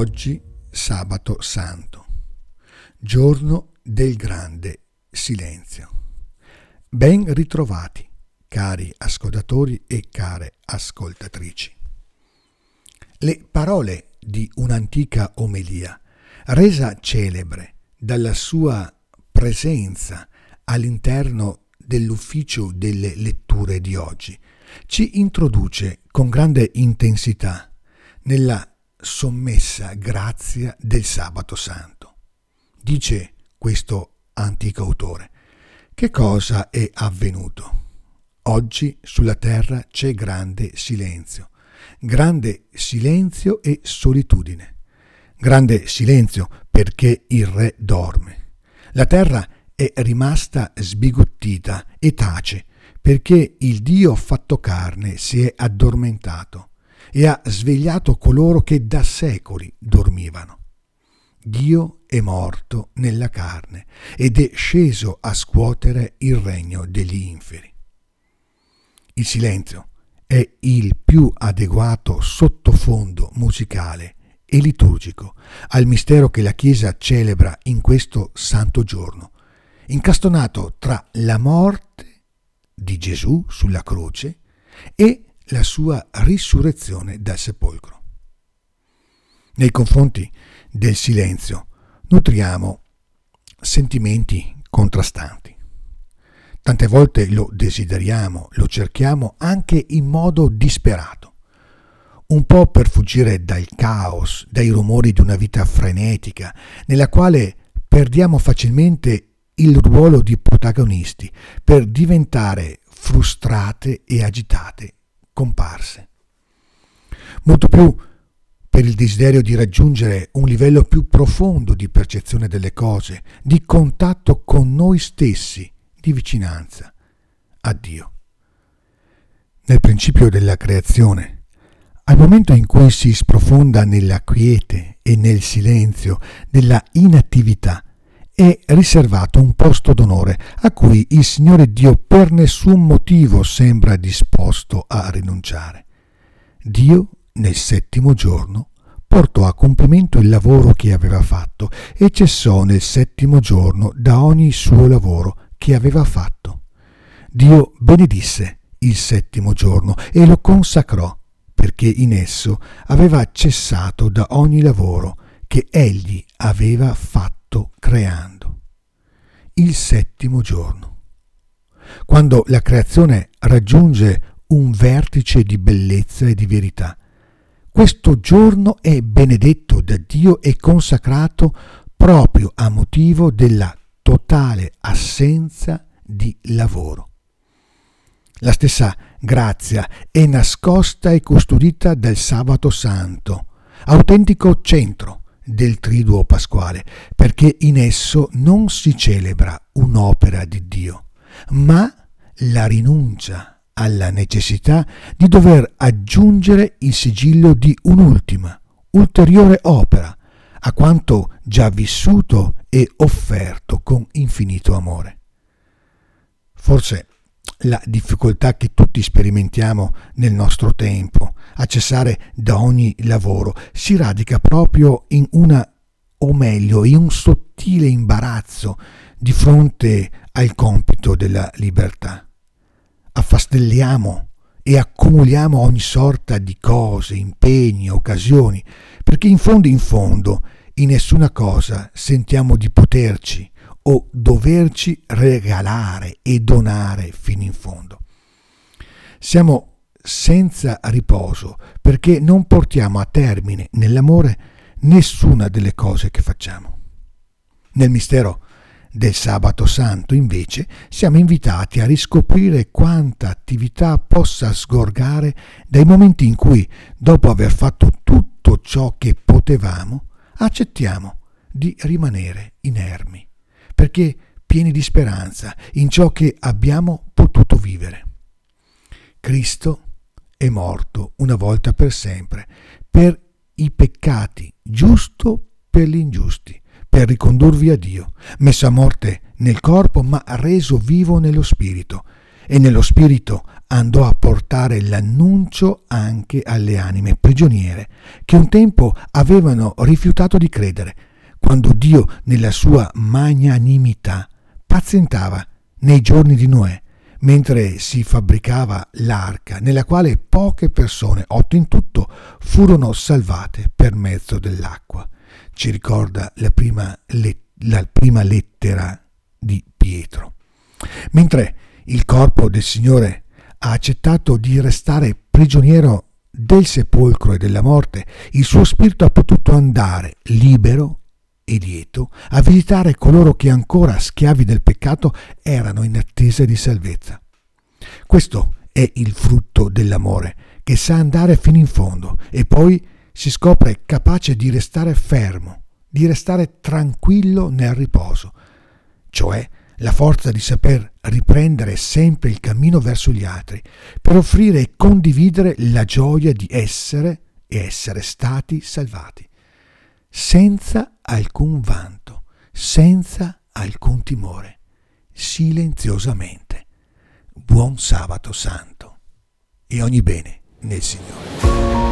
Oggi sabato santo, giorno del grande silenzio. Ben ritrovati, cari ascoltatori e care ascoltatrici. Le parole di un'antica omelia, resa celebre dalla sua presenza all'interno dell'ufficio delle letture di oggi, ci introduce con grande intensità nella sommessa grazia del sabato santo. Dice questo antico autore, che cosa è avvenuto? Oggi sulla terra c'è grande silenzio, grande silenzio e solitudine. Grande silenzio perché il re dorme. La terra è rimasta sbigottita e tace perché il Dio fatto carne si è addormentato e ha svegliato coloro che da secoli dormivano. Dio è morto nella carne ed è sceso a scuotere il regno degli inferi. Il silenzio è il più adeguato sottofondo musicale e liturgico al mistero che la Chiesa celebra in questo santo giorno, incastonato tra la morte di Gesù sulla croce e la sua risurrezione dal sepolcro. Nei confronti del silenzio nutriamo sentimenti contrastanti. Tante volte lo desideriamo, lo cerchiamo anche in modo disperato, un po' per fuggire dal caos, dai rumori di una vita frenetica, nella quale perdiamo facilmente il ruolo di protagonisti per diventare frustrate e agitate comparse. Molto più per il desiderio di raggiungere un livello più profondo di percezione delle cose, di contatto con noi stessi, di vicinanza a Dio. Nel principio della creazione, al momento in cui si sprofonda nella quiete e nel silenzio della inattività, è riservato un posto d'onore a cui il Signore Dio per nessun motivo sembra disposto a rinunciare. Dio nel settimo giorno portò a compimento il lavoro che aveva fatto e cessò nel settimo giorno da ogni suo lavoro che aveva fatto. Dio benedisse il settimo giorno e lo consacrò perché in esso aveva cessato da ogni lavoro che egli aveva fatto fatto creando. Il settimo giorno. Quando la creazione raggiunge un vertice di bellezza e di verità, questo giorno è benedetto da Dio e consacrato proprio a motivo della totale assenza di lavoro. La stessa grazia è nascosta e custodita dal sabato santo, autentico centro del triduo pasquale, perché in esso non si celebra un'opera di Dio, ma la rinuncia alla necessità di dover aggiungere il sigillo di un'ultima, ulteriore opera a quanto già vissuto e offerto con infinito amore. Forse la difficoltà che tutti sperimentiamo nel nostro tempo a cessare da ogni lavoro si radica proprio in una, o meglio, in un sottile imbarazzo di fronte al compito della libertà. Affastelliamo e accumuliamo ogni sorta di cose, impegni, occasioni, perché in fondo in fondo in nessuna cosa sentiamo di poterci o doverci regalare e donare fino in fondo. Siamo senza riposo perché non portiamo a termine nell'amore nessuna delle cose che facciamo. Nel mistero del sabato santo, invece, siamo invitati a riscoprire quanta attività possa sgorgare dai momenti in cui, dopo aver fatto tutto ciò che potevamo, accettiamo di rimanere inermi perché pieni di speranza in ciò che abbiamo potuto vivere. Cristo è morto una volta per sempre per i peccati, giusto per gli ingiusti, per ricondurvi a Dio, messo a morte nel corpo ma reso vivo nello spirito, e nello spirito andò a portare l'annuncio anche alle anime prigioniere che un tempo avevano rifiutato di credere, quando Dio nella sua magnanimità pazientava nei giorni di Noè, mentre si fabbricava l'arca nella quale poche persone, otto in tutto, furono salvate per mezzo dell'acqua. Ci ricorda la prima, le- la prima lettera di Pietro. Mentre il corpo del Signore ha accettato di restare prigioniero del sepolcro e della morte, il suo spirito ha potuto andare libero e lieto a visitare coloro che ancora schiavi del peccato erano in attesa di salvezza. Questo è il frutto dell'amore, che sa andare fino in fondo e poi si scopre capace di restare fermo, di restare tranquillo nel riposo, cioè la forza di saper riprendere sempre il cammino verso gli altri, per offrire e condividere la gioia di essere e essere stati salvati senza alcun vanto, senza alcun timore, silenziosamente. Buon sabato santo e ogni bene nel Signore.